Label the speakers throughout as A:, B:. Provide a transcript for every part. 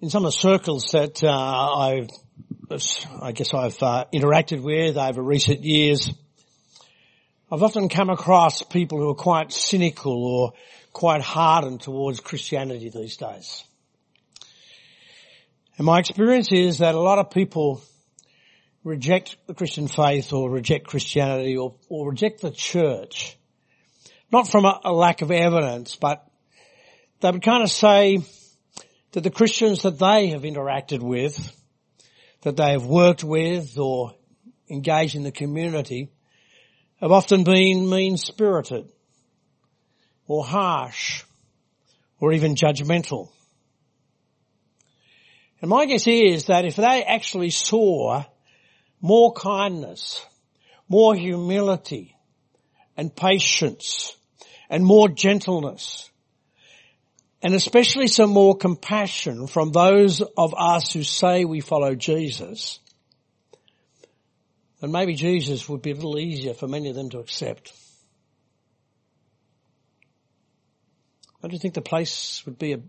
A: in some of the circles that uh, I, I guess I've uh, interacted with over recent years, I've often come across people who are quite cynical or quite hardened towards Christianity these days. And my experience is that a lot of people reject the Christian faith or reject Christianity or, or reject the church, not from a, a lack of evidence, but they would kind of say that the Christians that they have interacted with, that they have worked with or engaged in the community have often been mean-spirited or harsh or even judgmental. And my guess is that if they actually saw more kindness, more humility and patience and more gentleness and especially some more compassion from those of us who say we follow Jesus, then maybe Jesus would be a little easier for many of them to accept. Don't you think the place would be a,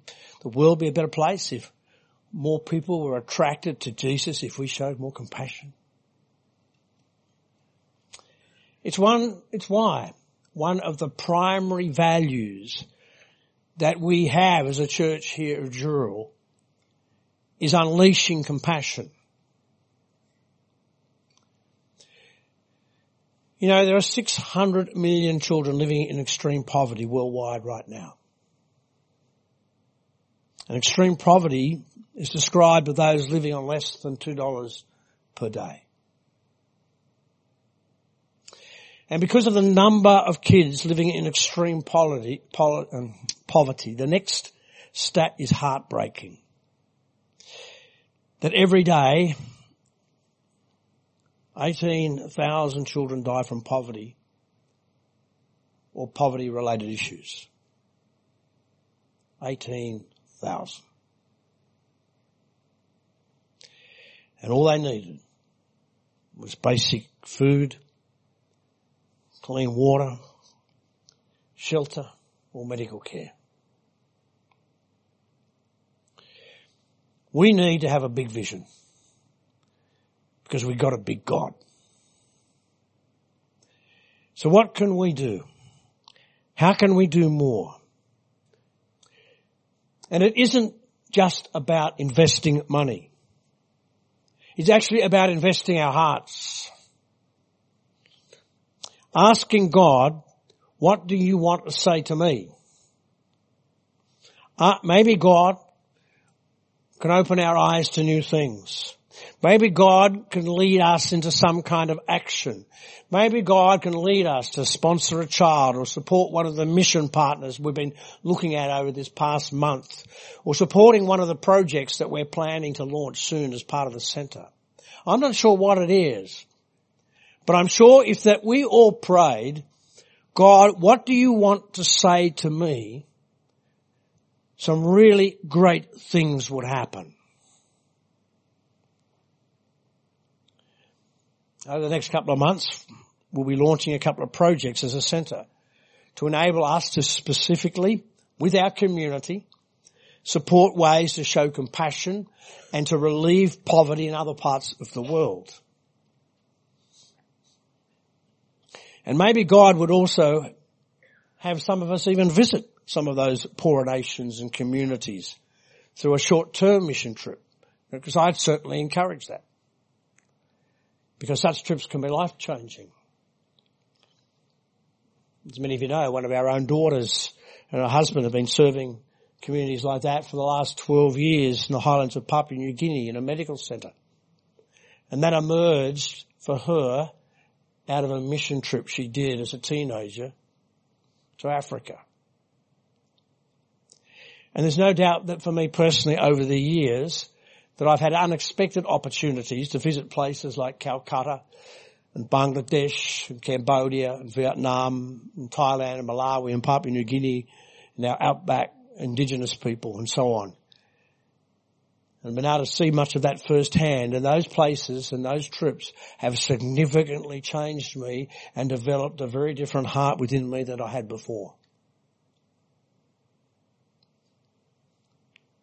A: the world be a better place if more people were attracted to Jesus if we showed more compassion? It's one, it's why one of the primary values that we have as a church here at Dural is unleashing compassion. You know, there are 600 million children living in extreme poverty worldwide right now. And extreme poverty is described as those living on less than $2 per day. And because of the number of kids living in extreme poverty, um, poverty, the next stat is heartbreaking. That every day, 18,000 children die from poverty or poverty related issues. 18,000. And all they needed was basic food, clean water, shelter, or medical care. We need to have a big vision because we've got a big God. So what can we do? How can we do more? And it isn't just about investing money. It's actually about investing our hearts asking God, what do you want to say to me? Uh, maybe God can open our eyes to new things. Maybe God can lead us into some kind of action. Maybe God can lead us to sponsor a child or support one of the mission partners we've been looking at over this past month or supporting one of the projects that we're planning to launch soon as part of the centre. I'm not sure what it is, but I'm sure if that we all prayed, God, what do you want to say to me? Some really great things would happen. Over the next couple of months, we'll be launching a couple of projects as a centre to enable us to specifically, with our community, support ways to show compassion and to relieve poverty in other parts of the world. And maybe God would also have some of us even visit some of those poorer nations and communities through a short-term mission trip. Because I'd certainly encourage that. Because such trips can be life-changing. As many of you know, one of our own daughters and her husband have been serving communities like that for the last 12 years in the highlands of Papua New Guinea in a medical centre. And that emerged for her out of a mission trip she did as a teenager to Africa. And there's no doubt that for me personally over the years that I've had unexpected opportunities to visit places like Calcutta and Bangladesh and Cambodia and Vietnam and Thailand and Malawi and Papua New Guinea and our outback indigenous people and so on and been able to see much of that firsthand. And those places and those trips have significantly changed me and developed a very different heart within me than I had before.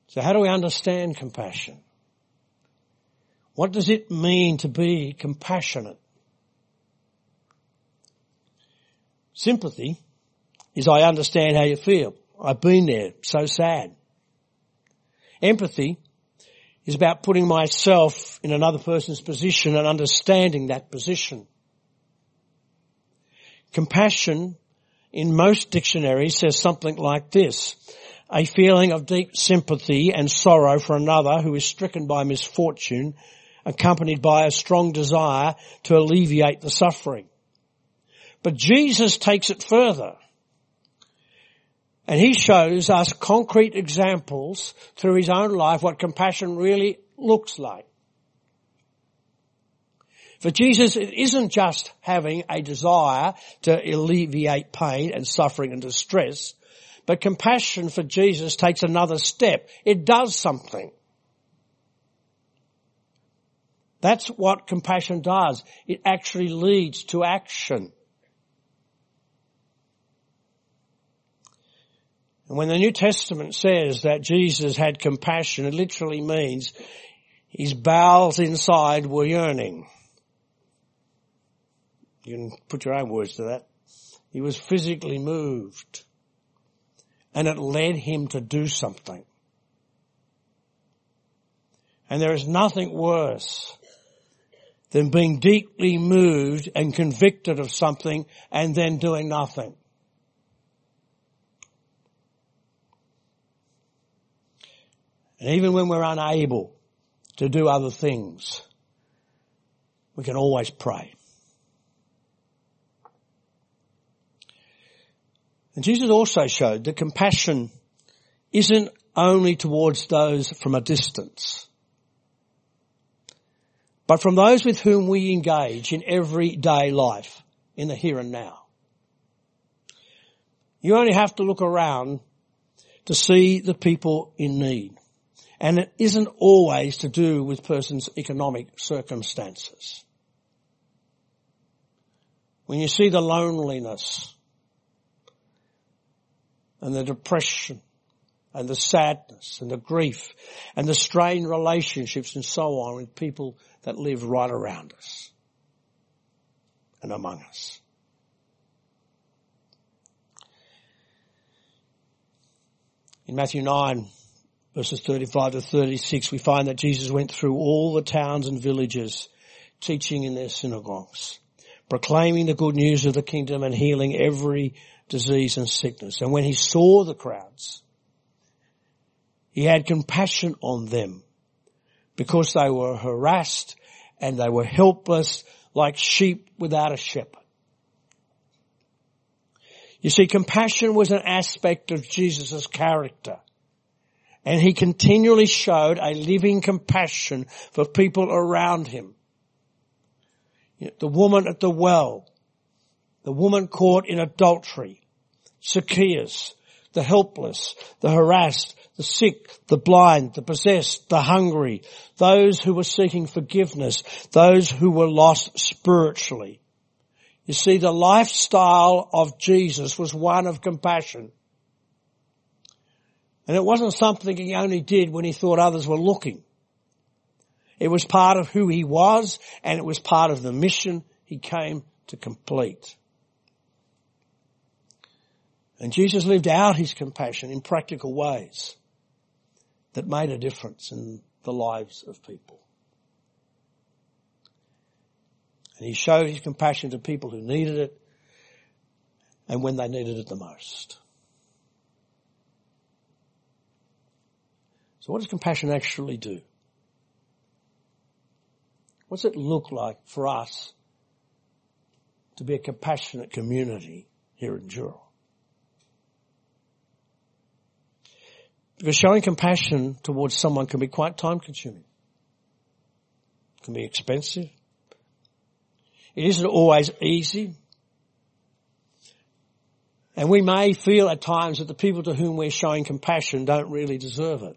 A: So how do we understand compassion? What does it mean to be compassionate? Sympathy is I understand how you feel. I've been there, so sad. Empathy is about putting myself in another person's position and understanding that position. Compassion in most dictionaries says something like this. A feeling of deep sympathy and sorrow for another who is stricken by misfortune, accompanied by a strong desire to alleviate the suffering. But Jesus takes it further. And he shows us concrete examples through his own life what compassion really looks like. For Jesus, it isn't just having a desire to alleviate pain and suffering and distress, but compassion for Jesus takes another step. It does something. That's what compassion does. It actually leads to action. And when the New Testament says that Jesus had compassion, it literally means his bowels inside were yearning. You can put your own words to that. He was physically moved. And it led him to do something. And there is nothing worse than being deeply moved and convicted of something and then doing nothing. And even when we're unable to do other things, we can always pray. And Jesus also showed that compassion isn't only towards those from a distance, but from those with whom we engage in everyday life, in the here and now. You only have to look around to see the people in need. And it isn't always to do with person's economic circumstances. When you see the loneliness and the depression and the sadness and the grief and the strained relationships and so on with people that live right around us and among us. In Matthew 9 verses 35 to 36 we find that Jesus went through all the towns and villages teaching in their synagogues, proclaiming the good news of the kingdom and healing every disease and sickness. And when he saw the crowds, he had compassion on them because they were harassed and they were helpless like sheep without a shepherd. You see, compassion was an aspect of Jesus' character. And he continually showed a living compassion for people around him. The woman at the well, the woman caught in adultery, Zacchaeus, the helpless, the harassed, the sick, the blind, the possessed, the hungry, those who were seeking forgiveness, those who were lost spiritually. You see, the lifestyle of Jesus was one of compassion. And it wasn't something he only did when he thought others were looking. It was part of who he was and it was part of the mission he came to complete. And Jesus lived out his compassion in practical ways that made a difference in the lives of people. And he showed his compassion to people who needed it and when they needed it the most. So what does compassion actually do? What's it look like for us to be a compassionate community here in Dural? Because showing compassion towards someone can be quite time consuming. It can be expensive. It isn't always easy. And we may feel at times that the people to whom we're showing compassion don't really deserve it.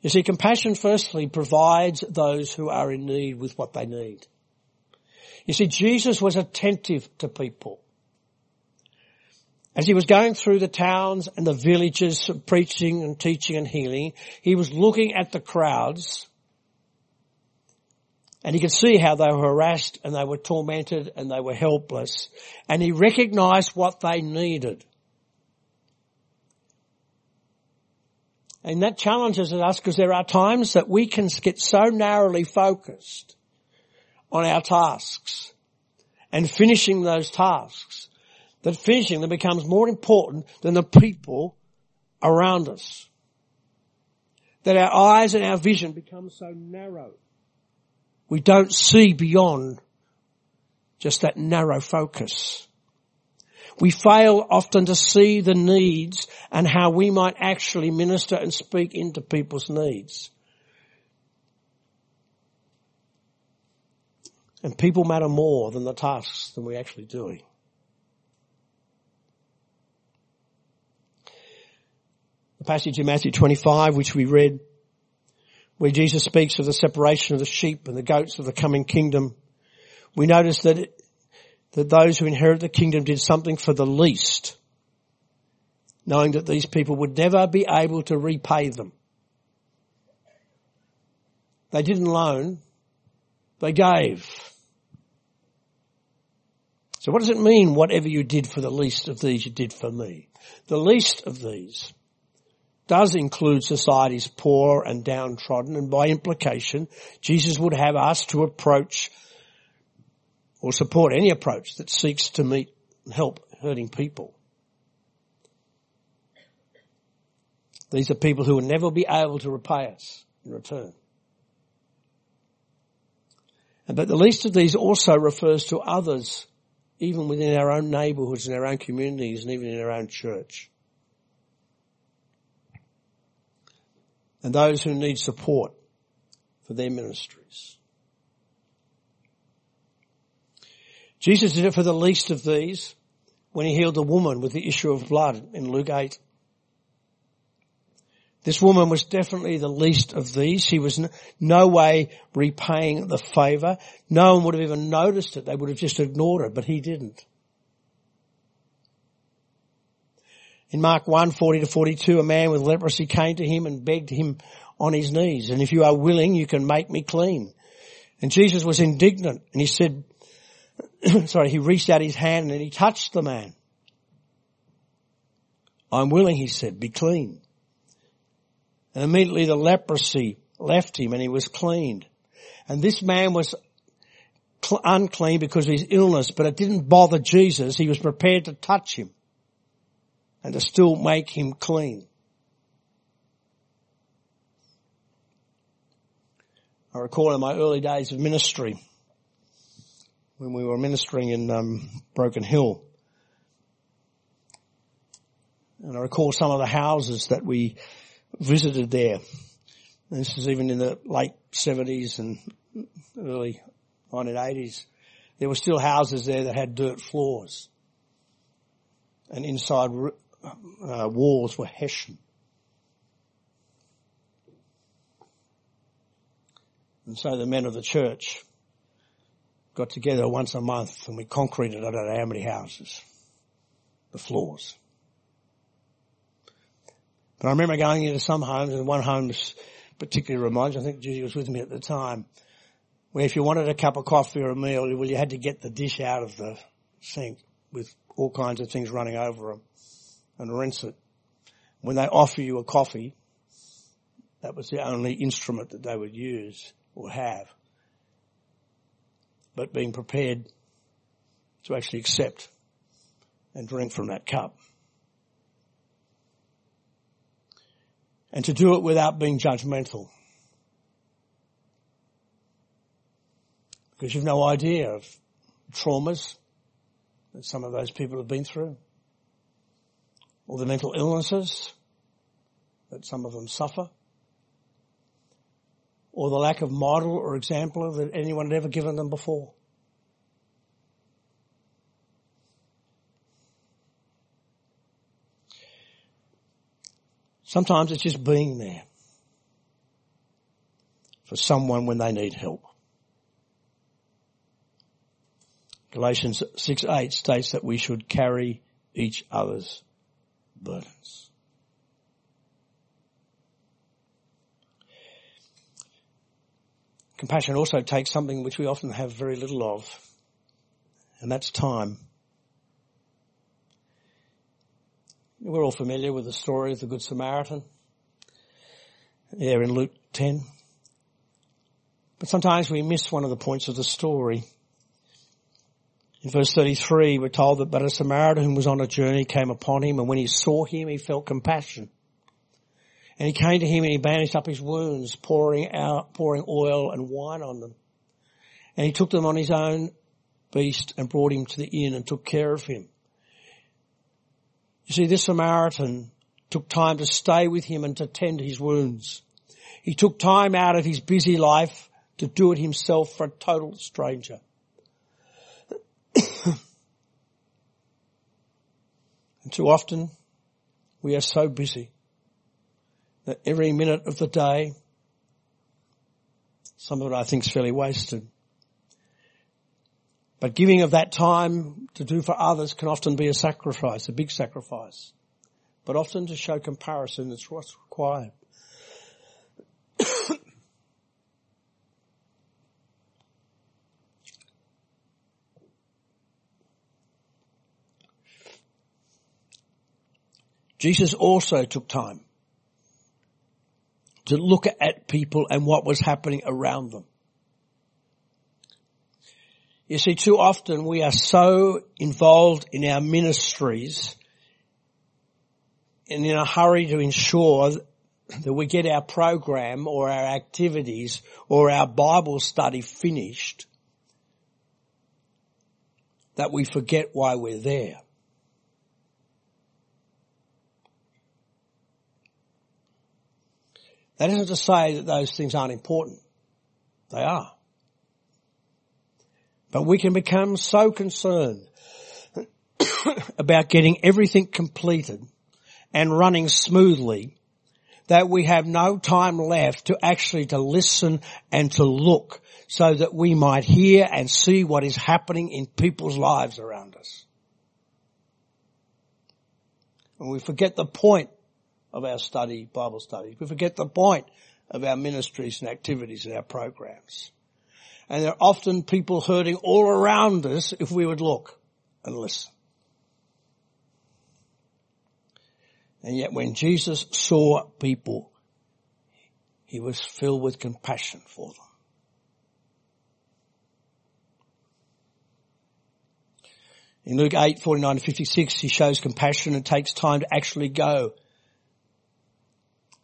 A: You see, compassion firstly provides those who are in need with what they need. You see, Jesus was attentive to people. As he was going through the towns and the villages preaching and teaching and healing, he was looking at the crowds and he could see how they were harassed and they were tormented and they were helpless. And he recognized what they needed. And that challenges us because there are times that we can get so narrowly focused on our tasks and finishing those tasks that finishing them becomes more important than the people around us. That our eyes and our vision become so narrow. We don't see beyond just that narrow focus. We fail often to see the needs and how we might actually minister and speak into people's needs. And people matter more than the tasks than we're actually doing. The passage in Matthew 25, which we read, where Jesus speaks of the separation of the sheep and the goats of the coming kingdom, we notice that it, that those who inherit the kingdom did something for the least, knowing that these people would never be able to repay them. They didn't loan, they gave. So what does it mean, whatever you did for the least of these, you did for me? The least of these does include society's poor and downtrodden, and by implication, Jesus would have us to approach or support any approach that seeks to meet and help hurting people. These are people who will never be able to repay us in return. But the least of these also refers to others, even within our own neighbourhoods and our own communities and even in our own church. And those who need support for their ministries. Jesus did it for the least of these when he healed the woman with the issue of blood in Luke 8. This woman was definitely the least of these. She was no way repaying the favor. No one would have even noticed it. They would have just ignored it, but he didn't. In Mark 1, 40 to 42, a man with leprosy came to him and begged him on his knees, and if you are willing, you can make me clean. And Jesus was indignant and he said, sorry, he reached out his hand and he touched the man. I'm willing, he said, be clean. And immediately the leprosy left him and he was cleaned. And this man was unclean because of his illness, but it didn't bother Jesus. He was prepared to touch him and to still make him clean. I recall in my early days of ministry, when we were ministering in um, Broken Hill. And I recall some of the houses that we visited there. And this is even in the late 70s and early 1980s. There were still houses there that had dirt floors. And inside uh, walls were hessian. And so the men of the church got together once a month and we concreted I don't know how many houses, the floors. But I remember going into some homes and one home particularly reminds me, I think Judy was with me at the time, where if you wanted a cup of coffee or a meal, well you had to get the dish out of the sink with all kinds of things running over them and rinse it. When they offer you a coffee, that was the only instrument that they would use or have but being prepared to actually accept and drink from that cup. And to do it without being judgmental. Because you've no idea of traumas that some of those people have been through. Or the mental illnesses that some of them suffer or the lack of model or example that anyone had ever given them before. Sometimes it's just being there for someone when they need help. Galatians 6 8 states that we should carry each other's burdens. Compassion also takes something which we often have very little of, and that's time. We're all familiar with the story of the Good Samaritan there in Luke 10. But sometimes we miss one of the points of the story. In verse 33, we're told that, but a Samaritan who was on a journey came upon him, and when he saw him, he felt compassion. And he came to him and he bandaged up his wounds, pouring out, pouring oil and wine on them. And he took them on his own beast and brought him to the inn and took care of him. You see, this Samaritan took time to stay with him and to tend his wounds. He took time out of his busy life to do it himself for a total stranger. And too often we are so busy that every minute of the day, some of it I think is fairly wasted. But giving of that time to do for others can often be a sacrifice, a big sacrifice. But often to show comparison is what's required. Jesus also took time to look at people and what was happening around them. You see, too often we are so involved in our ministries and in a hurry to ensure that we get our program or our activities or our Bible study finished that we forget why we're there. That isn't to say that those things aren't important. They are. But we can become so concerned about getting everything completed and running smoothly that we have no time left to actually to listen and to look so that we might hear and see what is happening in people's lives around us. And we forget the point of our study, Bible study. We forget the point of our ministries and activities and our programs. And there are often people hurting all around us if we would look and listen. And yet when Jesus saw people, he was filled with compassion for them. In Luke 8, 49 to 56, he shows compassion and takes time to actually go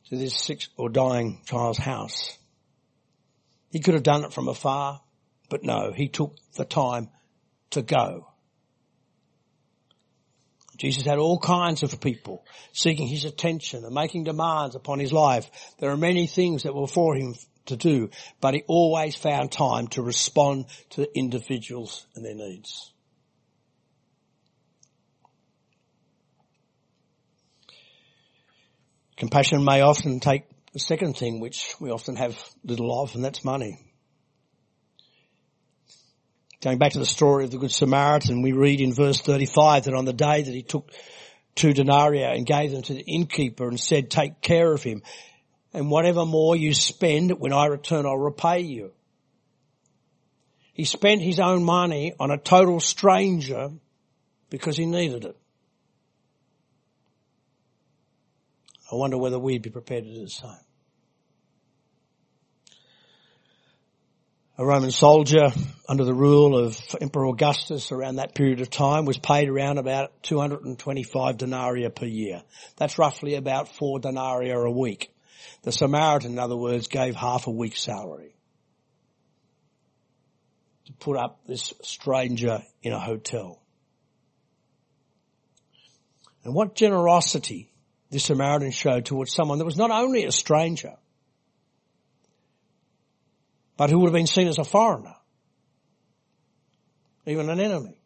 A: to this sick or dying child's house. He could have done it from afar, but no, he took the time to go. Jesus had all kinds of people seeking his attention and making demands upon his life. There are many things that were for him to do, but he always found time to respond to individuals and their needs. Compassion may often take the second thing which we often have little of and that's money. Going back to the story of the Good Samaritan, we read in verse 35 that on the day that he took two denarii and gave them to the innkeeper and said, take care of him and whatever more you spend, when I return, I'll repay you. He spent his own money on a total stranger because he needed it. I wonder whether we'd be prepared to do the same. A Roman soldier under the rule of Emperor Augustus around that period of time was paid around about 225 denarii per year. That's roughly about four denarii a week. The Samaritan, in other words, gave half a week's salary to put up this stranger in a hotel. And what generosity this Samaritan showed towards someone that was not only a stranger, but who would have been seen as a foreigner, even an enemy.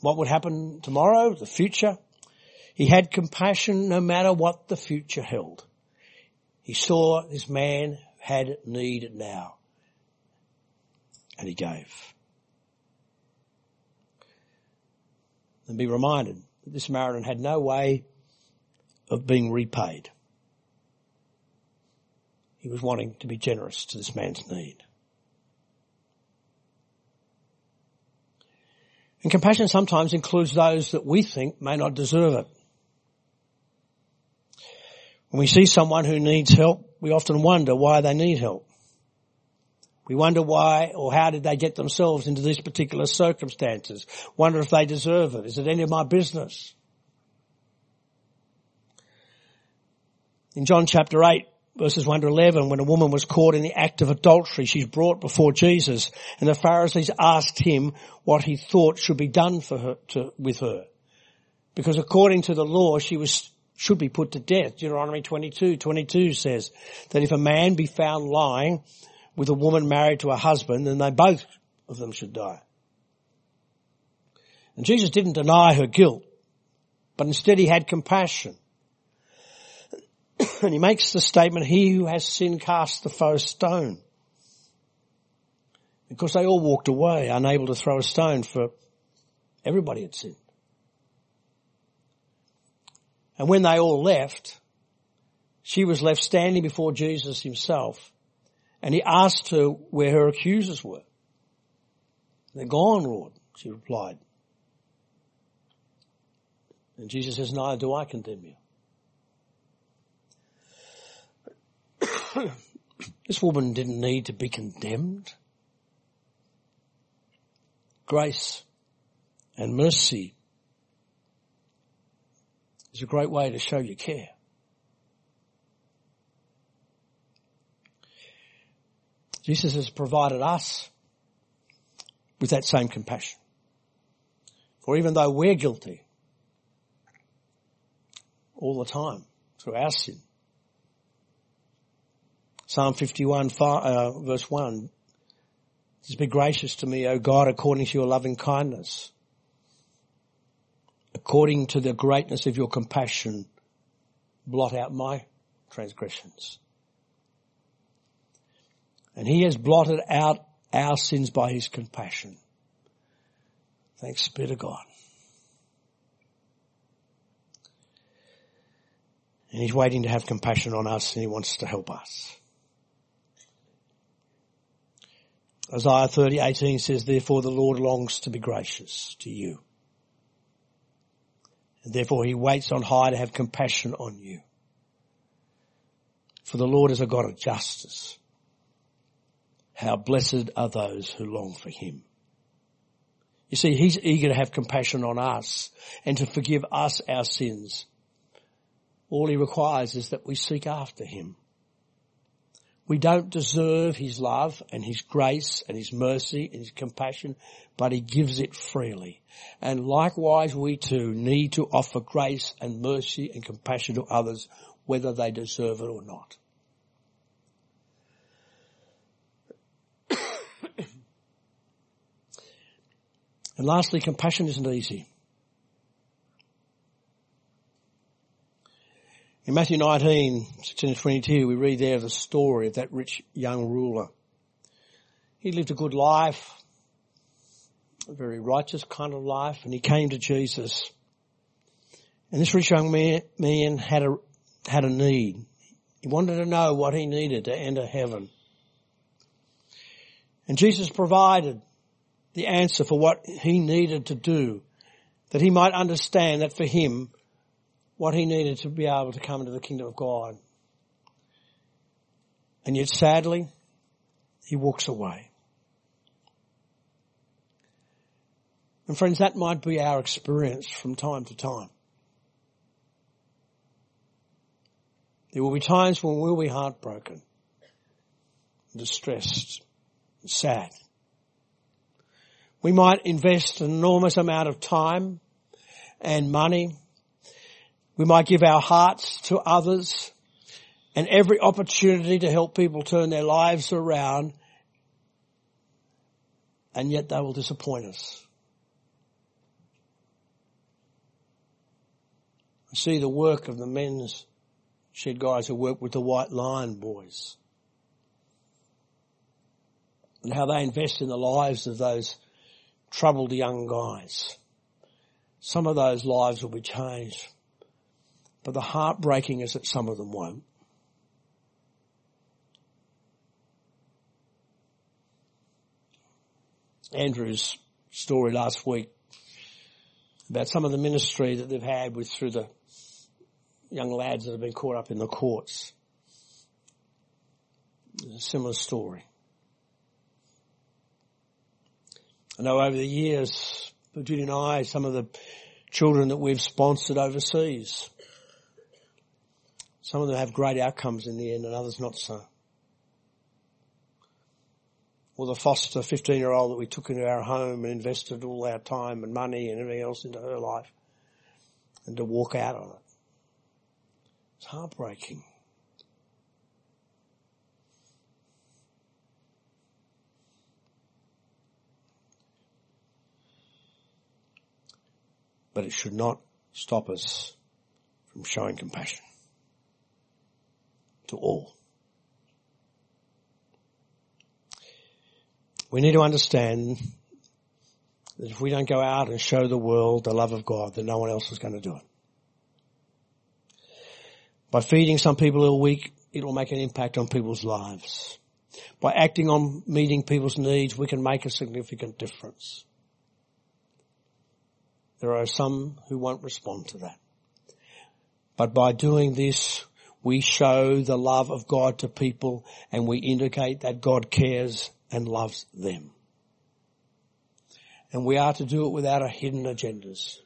A: What would happen tomorrow, the future? He had compassion no matter what the future held. He saw this man had need now. And he gave. And be reminded that this Samaritan had no way of being repaid. He was wanting to be generous to this man's need. And compassion sometimes includes those that we think may not deserve it. When we see someone who needs help, we often wonder why they need help. We wonder why or how did they get themselves into these particular circumstances? Wonder if they deserve it. Is it any of my business? In John chapter 8, verses 1 to 11, when a woman was caught in the act of adultery, she's brought before Jesus and the Pharisees asked him what he thought should be done for her, to, with her. Because according to the law, she was, should be put to death. Deuteronomy 22, 22 says that if a man be found lying with a woman married to a husband, then they both of them should die. And Jesus didn't deny her guilt, but instead he had compassion. and he makes the statement, he who has sinned cast the first stone. Because they all walked away, unable to throw a stone for everybody had sinned. And when they all left, she was left standing before Jesus himself and he asked her where her accusers were. They're gone, Lord, she replied. And Jesus says, neither do I condemn you. this woman didn't need to be condemned. Grace and mercy is a great way to show you care. Jesus has provided us with that same compassion. For even though we're guilty all the time through our sin, Psalm 51 uh, verse 1, just be gracious to me, O God, according to your loving kindness. According to the greatness of your compassion, blot out my transgressions. And he has blotted out our sins by his compassion. Thanks be to God. And he's waiting to have compassion on us and he wants to help us. Isaiah 30, 18 says, therefore the Lord longs to be gracious to you. And therefore he waits on high to have compassion on you. For the Lord is a God of justice. How blessed are those who long for him. You see, he's eager to have compassion on us and to forgive us our sins. All he requires is that we seek after him. We don't deserve his love and his grace and his mercy and his compassion, but he gives it freely. And likewise we too need to offer grace and mercy and compassion to others whether they deserve it or not. And lastly, compassion isn't easy. In Matthew 19, 16 to 22, we read there the story of that rich young ruler. He lived a good life, a very righteous kind of life, and he came to Jesus. And this rich young man, man had a, had a need. He wanted to know what he needed to enter heaven. And Jesus provided the answer for what he needed to do, that he might understand that for him, what he needed to be able to come into the kingdom of God. And yet sadly, he walks away. And friends, that might be our experience from time to time. There will be times when we'll be heartbroken, distressed, sad. We might invest an enormous amount of time and money. We might give our hearts to others and every opportunity to help people turn their lives around and yet they will disappoint us. I see the work of the men's shed guys who work with the Whitelion boys and how they invest in the lives of those troubled young guys some of those lives will be changed. But the heartbreaking is that some of them won't. Andrew's story last week about some of the ministry that they've had with through the young lads that have been caught up in the courts. a similar story. I know over the years, Judy and I, some of the children that we've sponsored overseas, some of them have great outcomes in the end and others not so. Or the foster 15 year old that we took into our home and invested all our time and money and everything else into her life and to walk out on it. It's heartbreaking. But it should not stop us from showing compassion to all. We need to understand that if we don't go out and show the world the love of God, then no one else is going to do it. By feeding some people a week, it will make an impact on people's lives. By acting on meeting people's needs, we can make a significant difference. There are some who won't respond to that. But by doing this, we show the love of God to people and we indicate that God cares and loves them. And we are to do it without our hidden agendas.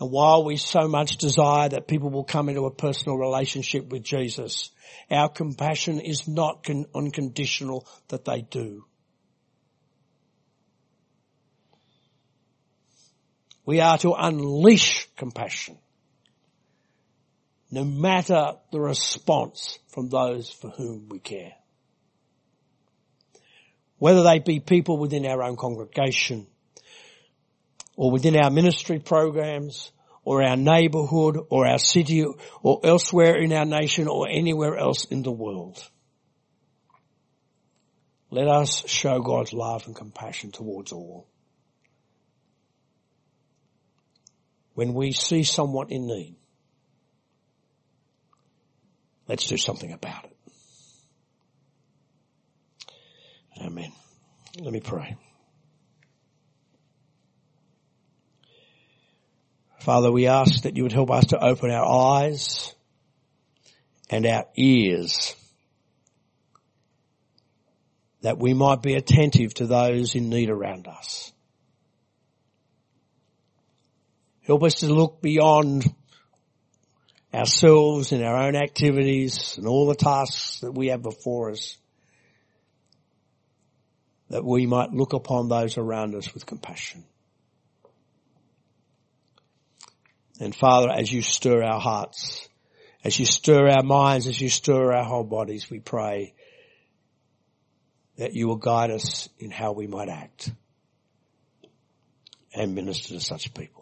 A: And while we so much desire that people will come into a personal relationship with Jesus, our compassion is not con- unconditional that they do. We are to unleash compassion no matter the response from those for whom we care. Whether they be people within our own congregation or within our ministry programs or our neighborhood or our city or elsewhere in our nation or anywhere else in the world. Let us show God's love and compassion towards all. When we see someone in need, Let's do something about it. Amen. Let me pray. Father, we ask that you would help us to open our eyes and our ears that we might be attentive to those in need around us. Help us to look beyond ourselves and our own activities and all the tasks that we have before us, that we might look upon those around us with compassion. And Father, as you stir our hearts, as you stir our minds, as you stir our whole bodies, we pray that you will guide us in how we might act and minister to such people.